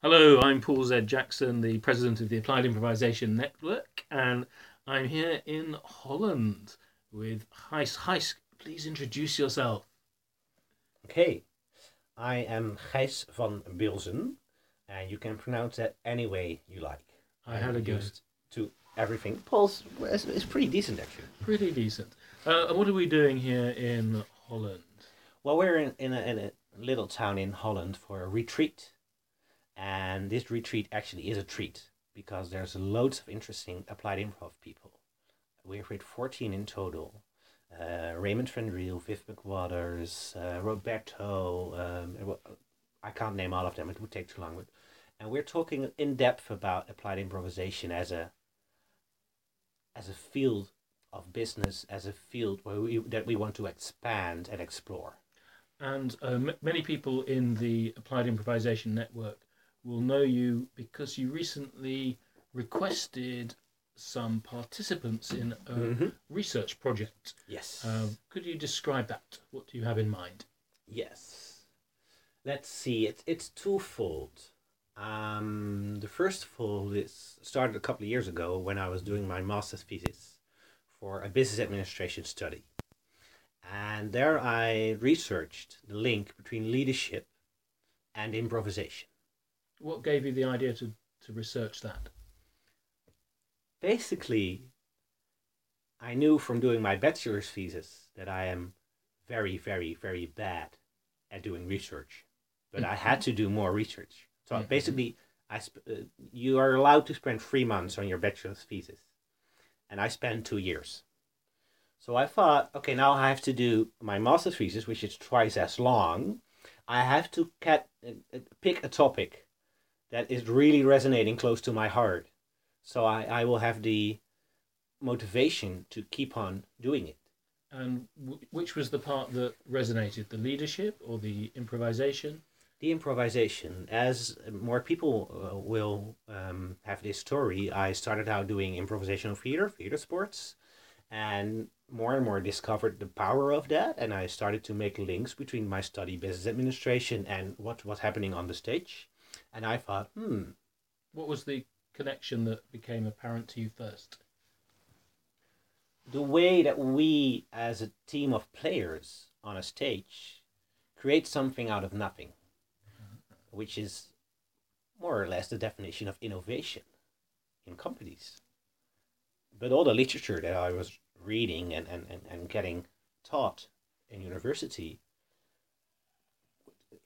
Hello, I'm Paul Z. Jackson, the president of the Applied Improvisation Network, and I'm here in Holland with Gijs. Gijs, please introduce yourself. Okay, I am Gijs van Bilzen, and you can pronounce that any way you like. I had a go. to everything. Paul's is, is pretty decent actually. Pretty decent. Uh, and what are we doing here in Holland? Well, we're in, in, a, in a little town in Holland for a retreat, and this retreat actually is a treat because there's loads of interesting applied improv people. We've with 14 in total. Uh, Raymond van Riel, Viv McWaters, uh, Roberto, um, I can't name all of them, it would take too long. But, and we're talking in depth about applied improvisation as a as a field of business, as a field where we, that we want to expand and explore. And uh, many people in the Applied Improvisation Network will know you because you recently requested some participants in a Mhm. research project. Yes. Uh, could you describe that? What do you have in mind? yes. Let's see. It's it's twofold. Um, the first fold is started a couple of years ago when I was doing my master's thesis for a business administration study, and there I researched the link between leadership and improvisation. What gave you the idea to, to research that? Basically, I knew from doing my bachelor's thesis that I am very, very, very bad at doing research, but I had to do more research. So Mhm. basically, I sp- uh, you are allowed to spend three months on your bachelor's thesis, and I spent two years. So I thought, okay, now I have to do my master's thesis, which is twice as long. I have to cat- uh, uh, pick a topic that is really resonating close to my heart. So I, I will have the motivation to keep on doing it. And w- which was the part that resonated, the leadership or the improvisation? The improvisation, as more people uh, will um, have this story, I started out doing improvisational theater, theater sports, and more and more discovered the power of that. And I started to make links between my study, business administration, and what was happening on the stage. And I thought, hmm, What was the connection that became apparent to you first? the way that we as a team of players on a stage create something out of nothing which is more or less the definition of innovation in companies. But all the literature that i was reading and, and, and, and getting taught in university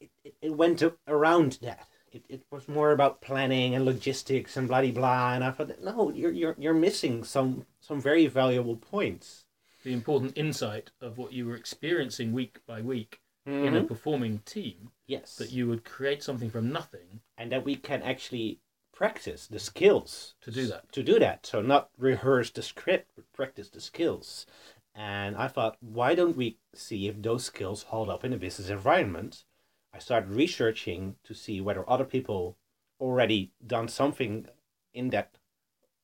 it, it, it went around that it, it was more about planning and logistics and blah blah blah and i thought no you're, you're, you're missing some some very valuable points. The important insight of what you were experiencing week by week in a mm-hmm. performing team, yes. That you would create something from nothing. And that we can actually practice the skills. To do that. to do that. So not rehearse the script but practice the skills. And i thought why don't we see if those skills hold up in a business environment i started researching to see whether other people already done something in that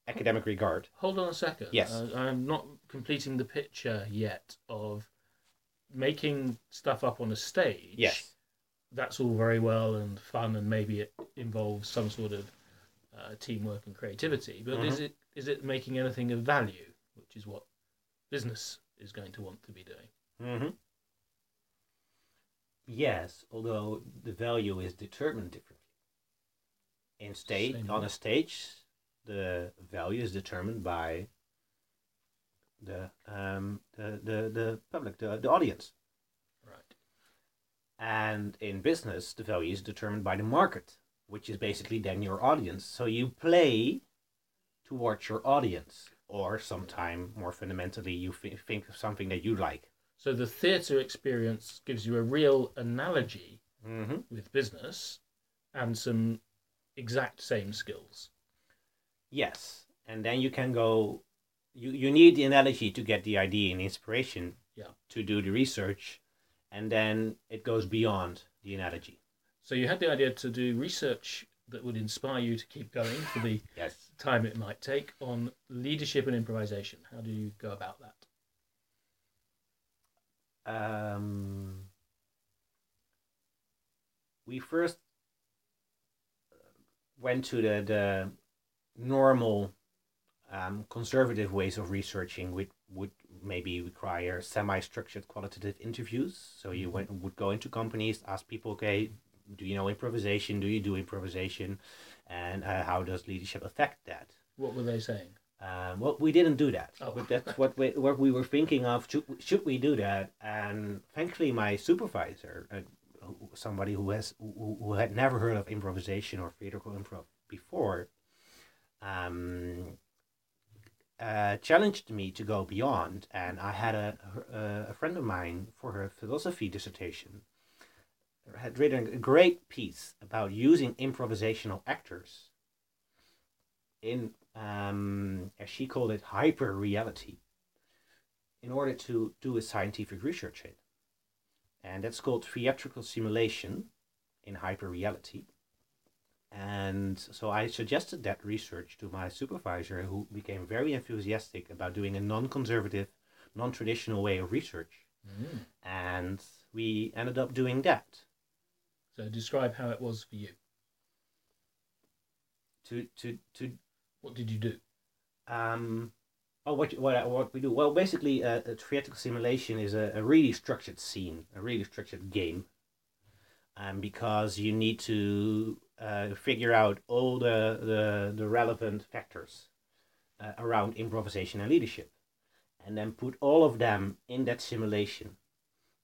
academic regard Hold on a second. Yes. Uh, I'm not completing the picture yet of making stuff up on a stage. yes That's all very well and fun, and maybe it involves some sort of uh, teamwork and creativity. But is it is it making anything of value, which is what business is going to want to be doing? mm-hmm. Yes although the value is determined differently in stage Same on way. a stage the value is determined by the um the the, the public the, the audience Right. and in business the value is determined by the market which is basically then your audience so you play towards your audience or sometime more fundamentally you th- think of something that you like So the theatre experience gives you a real analogy mm-hmm. with business and some exact same skills. yes and then you can go you, you need the analogy to get the idea and inspiration Yeah. to do the research and then it goes beyond the analogy So you had the idea to do research that would inspire you to keep going for the yes time it might take on leadership and improvisation. How do you go about that? Um, we first went to the, the normal um, conservative ways of researching, which would maybe require semi-structured qualitative interviews. So you went, would go into companies, ask people, okay, do you know improvisation? Do you do improvisation? And uh, how does leadership affect that? What were they saying? Um, well, we didn't do that. Oh. But that's what we, what we were thinking of. Should, should we do that? And thankfully, my supervisor, uh, somebody who has who, who had never heard of improvisation or theatrical improv before, um, uh, challenged me to go beyond. And I had a a, a friend of mine for her philosophy dissertation had written a great piece about using improvisational actors in um, as she called it hyper reality in order to do a scientific research in and that's called theatrical simulation in hyper reality and so i suggested that research to my supervisor who became very enthusiastic about doing a non-conservative non-traditional way of research Mm. and we ended up doing that So describe how it was for you. to to to What did you do? um oh what what what we do? Well basically uh, a theatrical simulation is a, a really structured scene a really structured game. Um because you need to uh, figure out all the the, the relevant factors uh, around improvisation and leadership and then put all of them in that simulation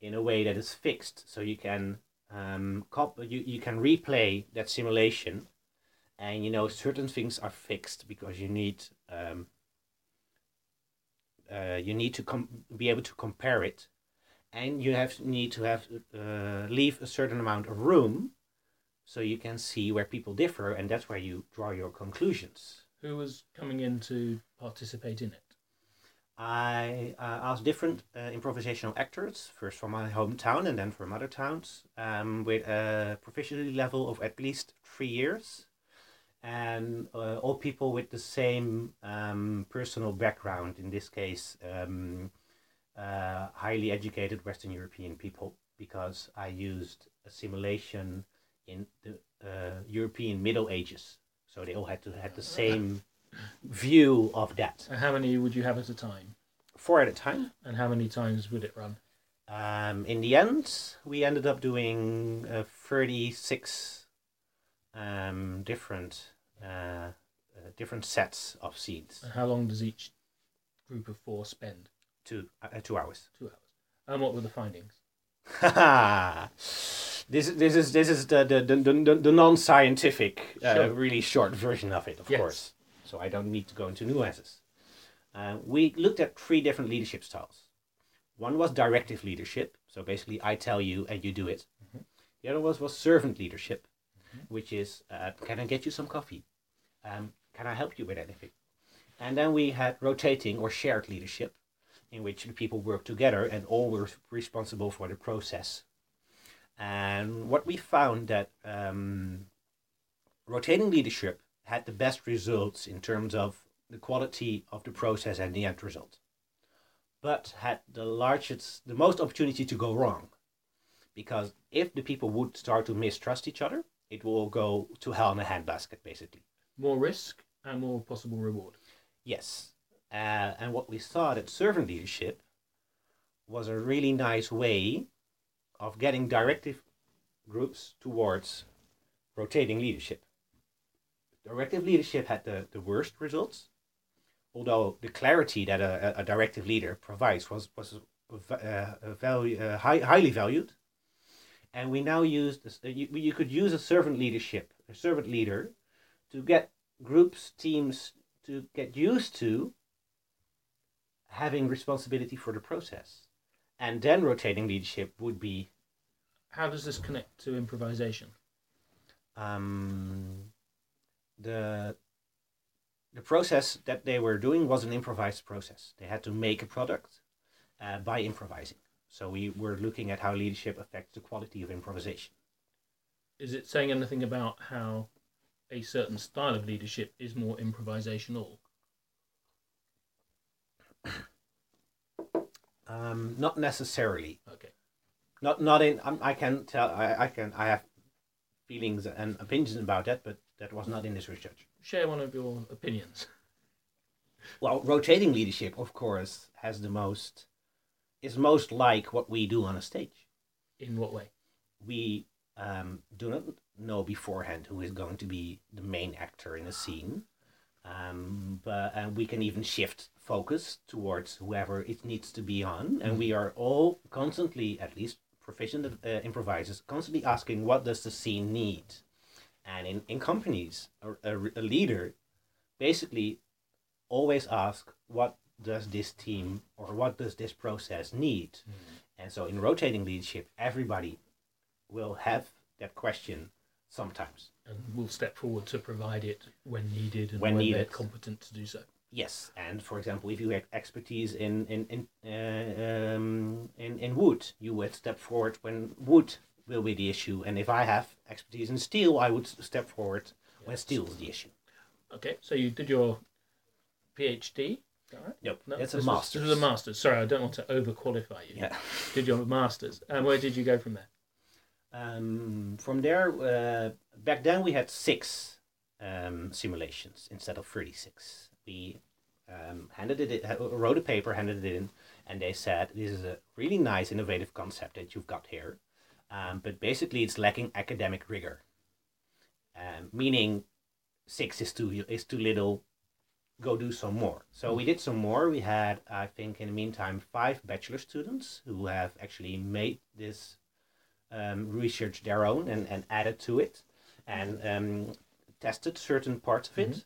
in a way that is fixed. So you can um cop- you, you can replay that simulation and you know certain things are fixed because you need um, uh, you need to com- be able to compare it. And you have need to have uh, leave a certain amount of room so you can see where people differ and that's where you draw your conclusions. Who was coming in to participate in it? I uh, asked different uh, improvisational actors, first from my hometown and then from other towns, um, with a proficiency level of at least three years, and uh, all people with the same um, personal background. In this case, um, uh, highly educated Western European people, because I used a simulation in the uh, European Middle Ages, so they all had to had the same view of that. And how many would you have at a time? Four at a time. And how many times would it run? Um, in the end, we ended up doing uh, 36 um, different uh, uh, different sets of scenes. And how long does each group of four spend? Two uh, two hours. Two hours. And what were the findings? this this is this is the the the, the, the non scientific uh, Sure. really short version of it, of Yes. course. So I don't need to go into nuances. Uh, we looked at three different leadership styles. One was directive leadership, so basically I tell you and you do it. Mhm. The other was was servant leadership, which is uh, can I get you some coffee? Um, can I help you with anything? And then we had rotating or shared leadership, in which the people work together and all were responsible for the process. And what we found that um, rotating leadership had the best results in terms of the quality of the process and the end result, but had the largest, the most opportunity to go wrong, because if the people would start to mistrust each other, it will go to hell in a handbasket, basically. More risk and more possible reward. Yes. Uh, and what we saw that servant leadership was a really nice way of getting directive groups towards rotating leadership. Directive leadership had the, the worst results, although the clarity that a, a- directive leader provides was, was uh, a value, uh, high, highly valued. And we now use uh, you, you could use a servant leadership, a servant leader, to get groups, teams to get used to having responsibility for the process. And then rotating leadership would be How does this connect to improvisation? um, the the process that they were doing was an improvised process. They had to make a product uh, by improvising. So we were looking at how leadership affects the quality of improvisation. Is it saying anything about how a certain style of leadership is more improvisational? Um, not necessarily. Okay. Not not in. Um, I can tell. I, I can. I have feelings and opinions about that, but that was not in this research. Share one of your opinions. Well, rotating leadership, of course, has the most is most like what we do on a stage. In what way? We um, do not know beforehand who is going to be the main actor in a scene, um, but and we can even shift focus towards whoever it needs to be on, and we are all constantly, at least proficient uh, improvisers, constantly asking what does the scene need, and in in companies, a, a, a leader basically always ask what does this team or what does this process need? And so in rotating leadership everybody will have that question sometimes And we'll step forward to provide it when needed and When when, needed. they're competent to do so. yes and for example if you have expertise in in in uh, um, in, in wood you would step forward when wood will be the issue and if i have expertise in steel i would step forward when steel is the issue Okay, so you did your PhD. Right? nope No, it's a this was- master's this was a master's. Sorry, I don't want to overqualify you. yeah Did your master's. And where did you go from there? Um, from there, uh, back then we had six um, simulations instead of 36. We um, handed it, in- wrote a paper, handed it in, and they said, This is a really nice, innovative concept that you've got here. Um, but basically, it's lacking academic rigor. Um, meaning, six is too, is too little, go do some more. So we did some more. We had, I think, in the meantime, five bachelor students who have actually made this um, research their own and, and added to it and um, tested certain parts of it.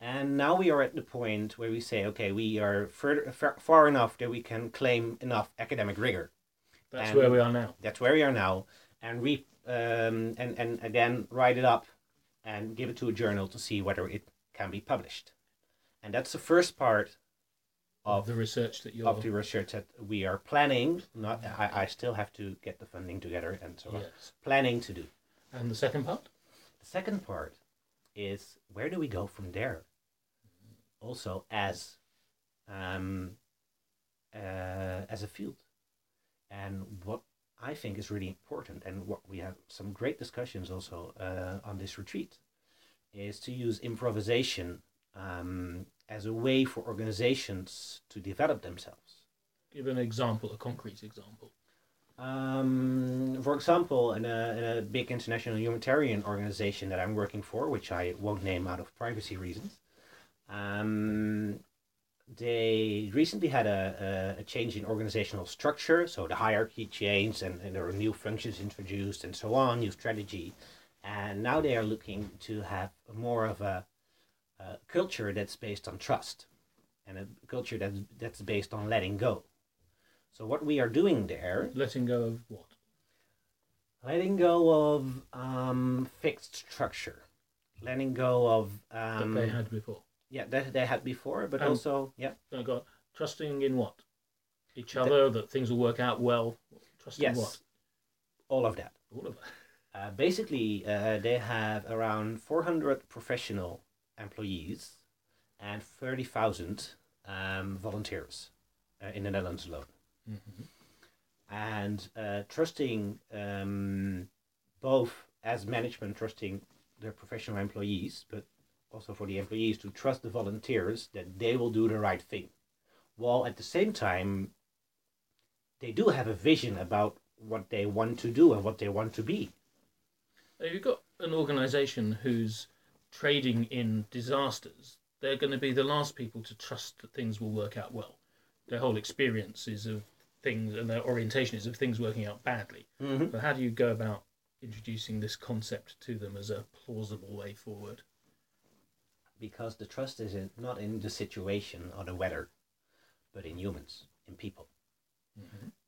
And now we are at the point where we say, okay, we are further, far, far enough that we can claim enough academic rigor. That's And- where we are now. That's where we are now. And we um, and, and again write it up and give it to a journal to see whether it can be published. And that's the first part Of the research that you're. of the research that we are planning. Not I, I still have to get the funding together and so on. yes. Planning to do. And the second part? The second part is where do we go from there? Also, as um, uh, as a field, and what I think is really important, and what we have some great discussions also uh, on this retreat, is to use improvisation um, as a way for organizations to develop themselves. Give an example, a concrete example. Um, for example, in a, in a big international humanitarian organization that I'm working for, which I won't name out of privacy reasons, um, they recently had a, a, a change in organizational structure. So the hierarchy changed and, and there were new functions introduced and so on, new strategy. And now they are looking to have more of a, a culture that's based on trust and a culture that's, that's based on letting go. So what we are doing there Letting go of what? letting go of um, fixed structure, letting go of That um, they had before. yeah that they had before, but also yeah Oh, God. Trusting in what? Each other, that things will work out well. Trusting yes, what? all of that. All of it. Uh, basically, uh, they have around four hundred professional employees and thirty thousand um, volunteers uh, in the Netherlands alone. Mhm. and uh, trusting um, both as management trusting their professional employees but also for the employees to trust the volunteers that they will do the right thing while at the same time they do have a vision about what they want to do and what they want to be If you've got an organisation who's trading in disasters, they're going to be the last people to trust that things will work out well. Their whole experience is of things, and their orientation is of things working out badly. mm-hmm. But how do you go about introducing this concept to them as a plausible way forward? because the trust is in, not in the situation or the weather but in humans in people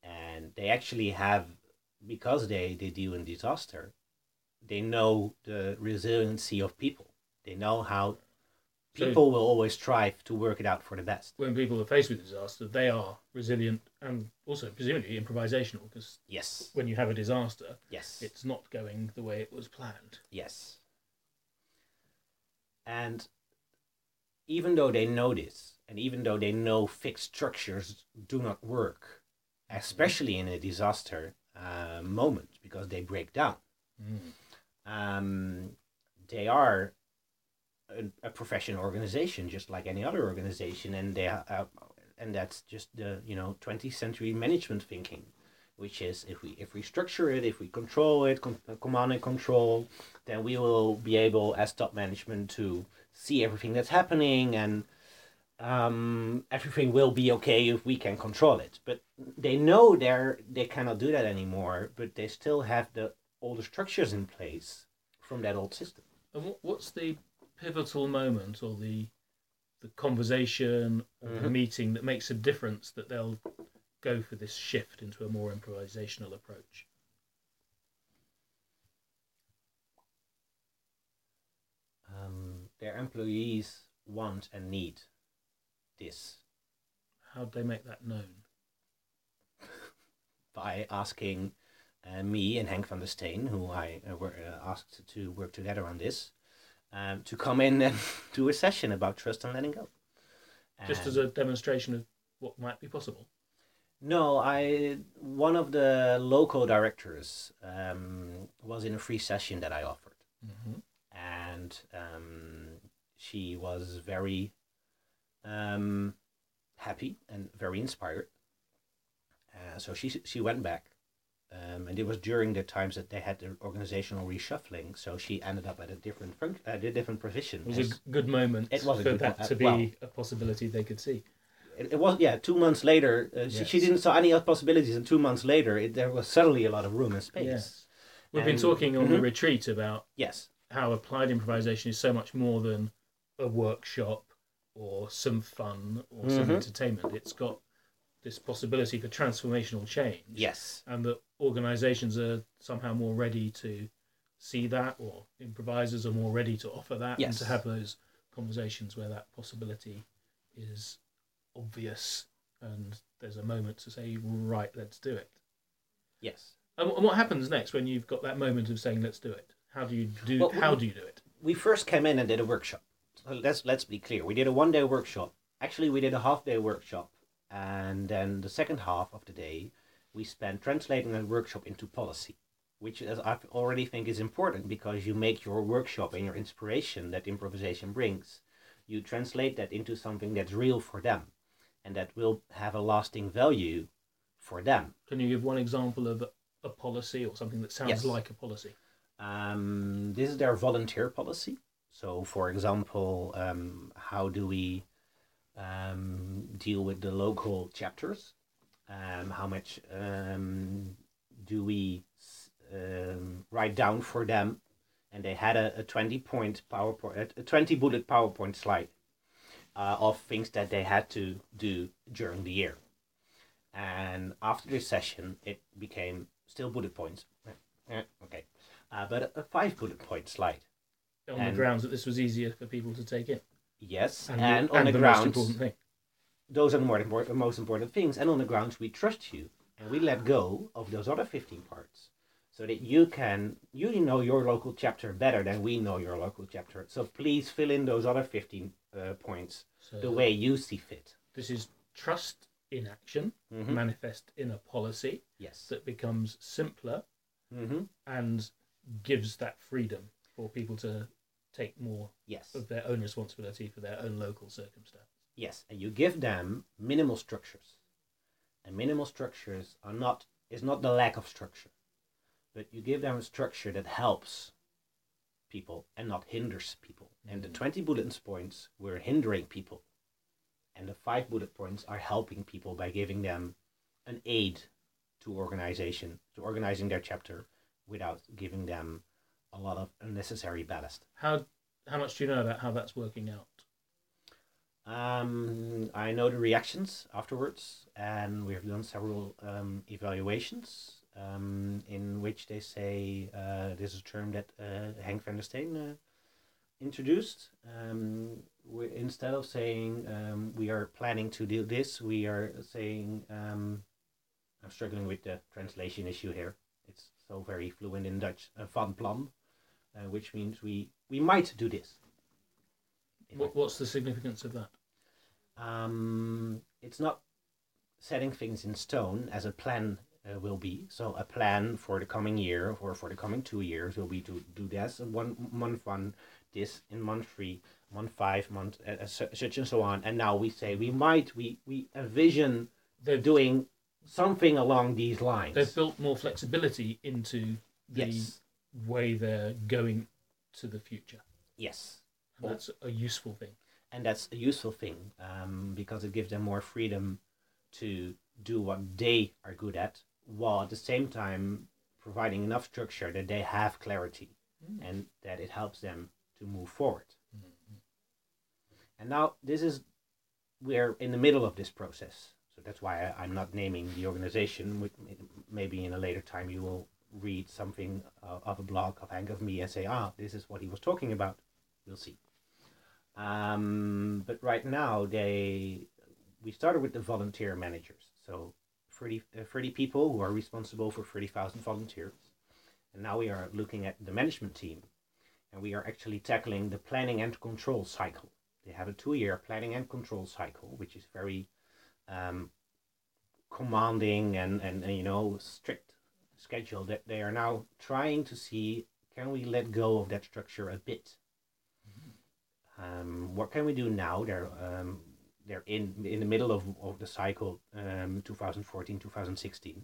and they actually have because they, they deal in disaster they know the resiliency of people they know how So- people will always strive to work it out for the best. When people are faced with disaster, they are resilient and also presumably improvisational because yes. when you have a disaster, yes. it's not going the way it was planned. yes. And even though they know this and even though they know fixed structures do not work especially in a disaster uh, moment because they break down. Mm. um, they are a, a professional organization, just like any other organization, and they uh, and that's just the you know twentieth century management thinking, which is if we if we structure it, if we control it, com- command and control, then we will be able as top management to see everything that's happening and um, everything will be okay if we can control it. But they know they're they cannot do that anymore. But they still have the older structures in place from that old system. And what's the pivotal moment or the the conversation or the Mhm. meeting that makes a difference that they'll go for this shift into a more improvisational approach? Um, their employees want and need this How'd they make that known? by asking uh, me and Hank van der Steen, who I uh, were uh, asked to work together on this, um, to come in and do a session about trust and letting go. Just as a demonstration of what might be possible. No, I one of the local directors um, was in a free session that I offered, Mm-hmm. and um, she was very um, happy and very inspired. Uh, so she she went back, um, and it was during the times that they had the organizational reshuffling. So she ended up at a different func- at a different position. It was as- a good moment It was a for that mo- to uh, be well- a possibility they could see. it, it was yeah two months later uh, she, she didn't saw any other possibilities and two months later it, there was suddenly a lot of room and space Yes. We've been talking on the Mhm. retreat about yes how applied improvisation is so much more than a workshop or some fun or some Mhm. entertainment. It's got this possibility for transformational change. yes And that organizations are somehow more ready to see that, or improvisers are more ready to offer that, and to have those conversations where that possibility is obvious and there's a moment to say, right, let's do it. yes And and what happens next when you've got that moment of saying, let's do it? How do you do? Well, how we- do you do it? we first came in and did a workshop so let's let's be clear we did a one day workshop actually we did a half day workshop and then the second half of the day we spent translating the workshop into policy which is, I already think is important because you make your workshop and your inspiration that improvisation brings you translate that into something that's real for them and that will have a lasting value for them Can you give one example of a, a policy or something that sounds Yes. like a policy? Um, this is their volunteer policy. So, for example, um, how do we um, deal with the local chapters? Um, how much um, do we um, write down for them? And they had a, a 20 point PowerPoint, a 20 bullet PowerPoint slide uh, of things that they had to do during the year. And after this session, it became still bullet points. Eh, Okay uh, but a five bullet point slide. On the grounds that this was easier for people to take in. Yes, And, and, the, on and the, the most grounds, important thing. Those are the more most important things. And on the grounds, we trust you, and we let go of those other fifteen parts, so that you can you know your local chapter better than we know your local chapter. So please fill in those other fifteen uh, points So the way you see fit. this is trust in action, Mhm. manifest in a policy Yes. that becomes simpler Mm-hmm. and gives that freedom for people to take more Yes. of their own responsibility for their own local circumstance. Yes, and you give them minimal structures. And minimal structures are not is not the lack of structure, but you give them a structure that helps people and not hinders people. And the Mhm. 20 bullet points were hindering people. And the five bullet points are helping people by giving them an aid to organization, to organizing their chapter without giving them a lot of unnecessary ballast. How how much do you know about how that's working out? Um, I know the reactions afterwards, and we've done several um, evaluations um, in which they say uh, this is a term that uh, van der Steen uh, introduced. Um, we, instead of saying um, we are planning to do this, we are saying um, I'm struggling with the translation issue here. It's so very fluent in Dutch. Uh, van plan, uh, which means we we might do this. What, what's the significance of that? Um, it's not setting things in stone as a plan uh, will be. So a plan for the coming year or for the coming two years will be to do this one month one, this in month three, month five, month uh, uh, such and so on. And now we say we might we we envision They've doing something along these lines. they've built more flexibility into the yes, way they're going to the future. yes, And that's a useful thing. And that's a useful thing um, because it gives them more freedom to do what they are good at, while at the same time providing enough structure that they have clarity Mm. and that it helps them to move forward. And now this is we're in the middle of this process, so that's why I, I'm not naming the organization. Which Maybe in a later time you will read something uh, of a blog of Hank of me and say, ah, this is what he was talking about. We'll see. Um, but right now they we started with the volunteer managers, so 30, uh, 30 people who are responsible for thirty thousand volunteers, and now we are looking at the management team, and we are actually tackling the planning and control cycle. They have a two-year planning and control cycle, which is very um, commanding and, and, and you know strict schedule. That they are now trying to see can we let go of that structure a bit. Um, what can we do now? They're um, they're in in the middle of, of the cycle um, 2014 2016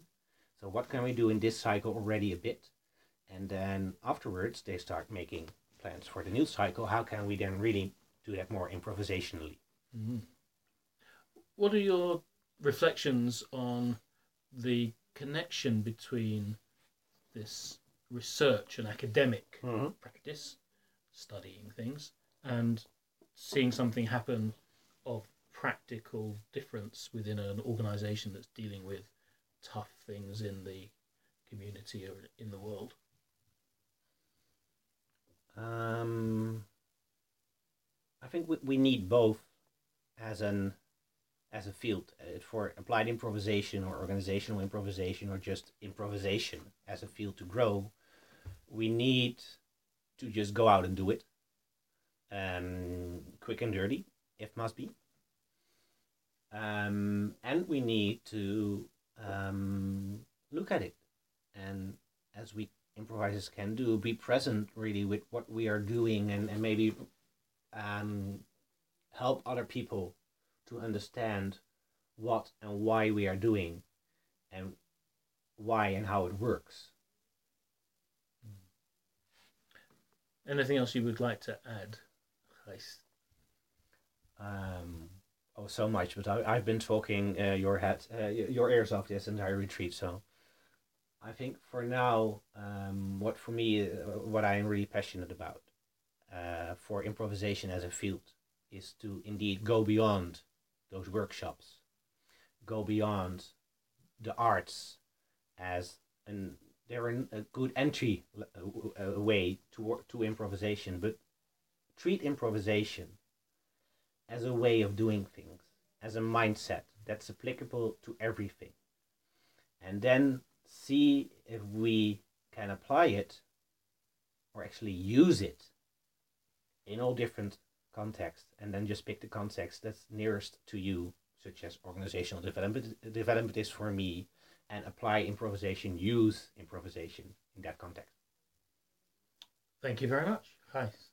so what can we do in this cycle already a bit? And then afterwards they start making plans for the new cycle. How can we then really do that more improvisationally? Mhm. What are your reflections on the connection between this research and academic practice, studying things, and seeing something happen of practical difference within an organization that's dealing with tough things in the community or in the world? um, i think we, we need both as an as a field uh, for applied improvisation or organizational improvisation or just improvisation as a field to grow we need to just go out and do it um, quick and dirty if must be. Um, and we need to um, look at it. And as we improvisers can do be present really with what we are doing and, and maybe um, help other people to understand what and why we are doing and why and how it works. Anything else you would like to add, Gijs? um, oh so much but I, i've been talking uh, your head uh, your ears off this entire retreat so i think for now um, what for me uh, what i am really passionate about uh, for improvisation as a field is to indeed go beyond those workshops go beyond the arts as an they're a good entry uh, uh, way to to improvisation but treat improvisation as a way of doing things, as a mindset that's applicable to everything. And then see if we can apply it or actually use it in all different contexts and then just pick the context that's nearest to you, such as organizational development, development is for me, and apply improvisation, use improvisation in that context. Thank you very much, Gijs.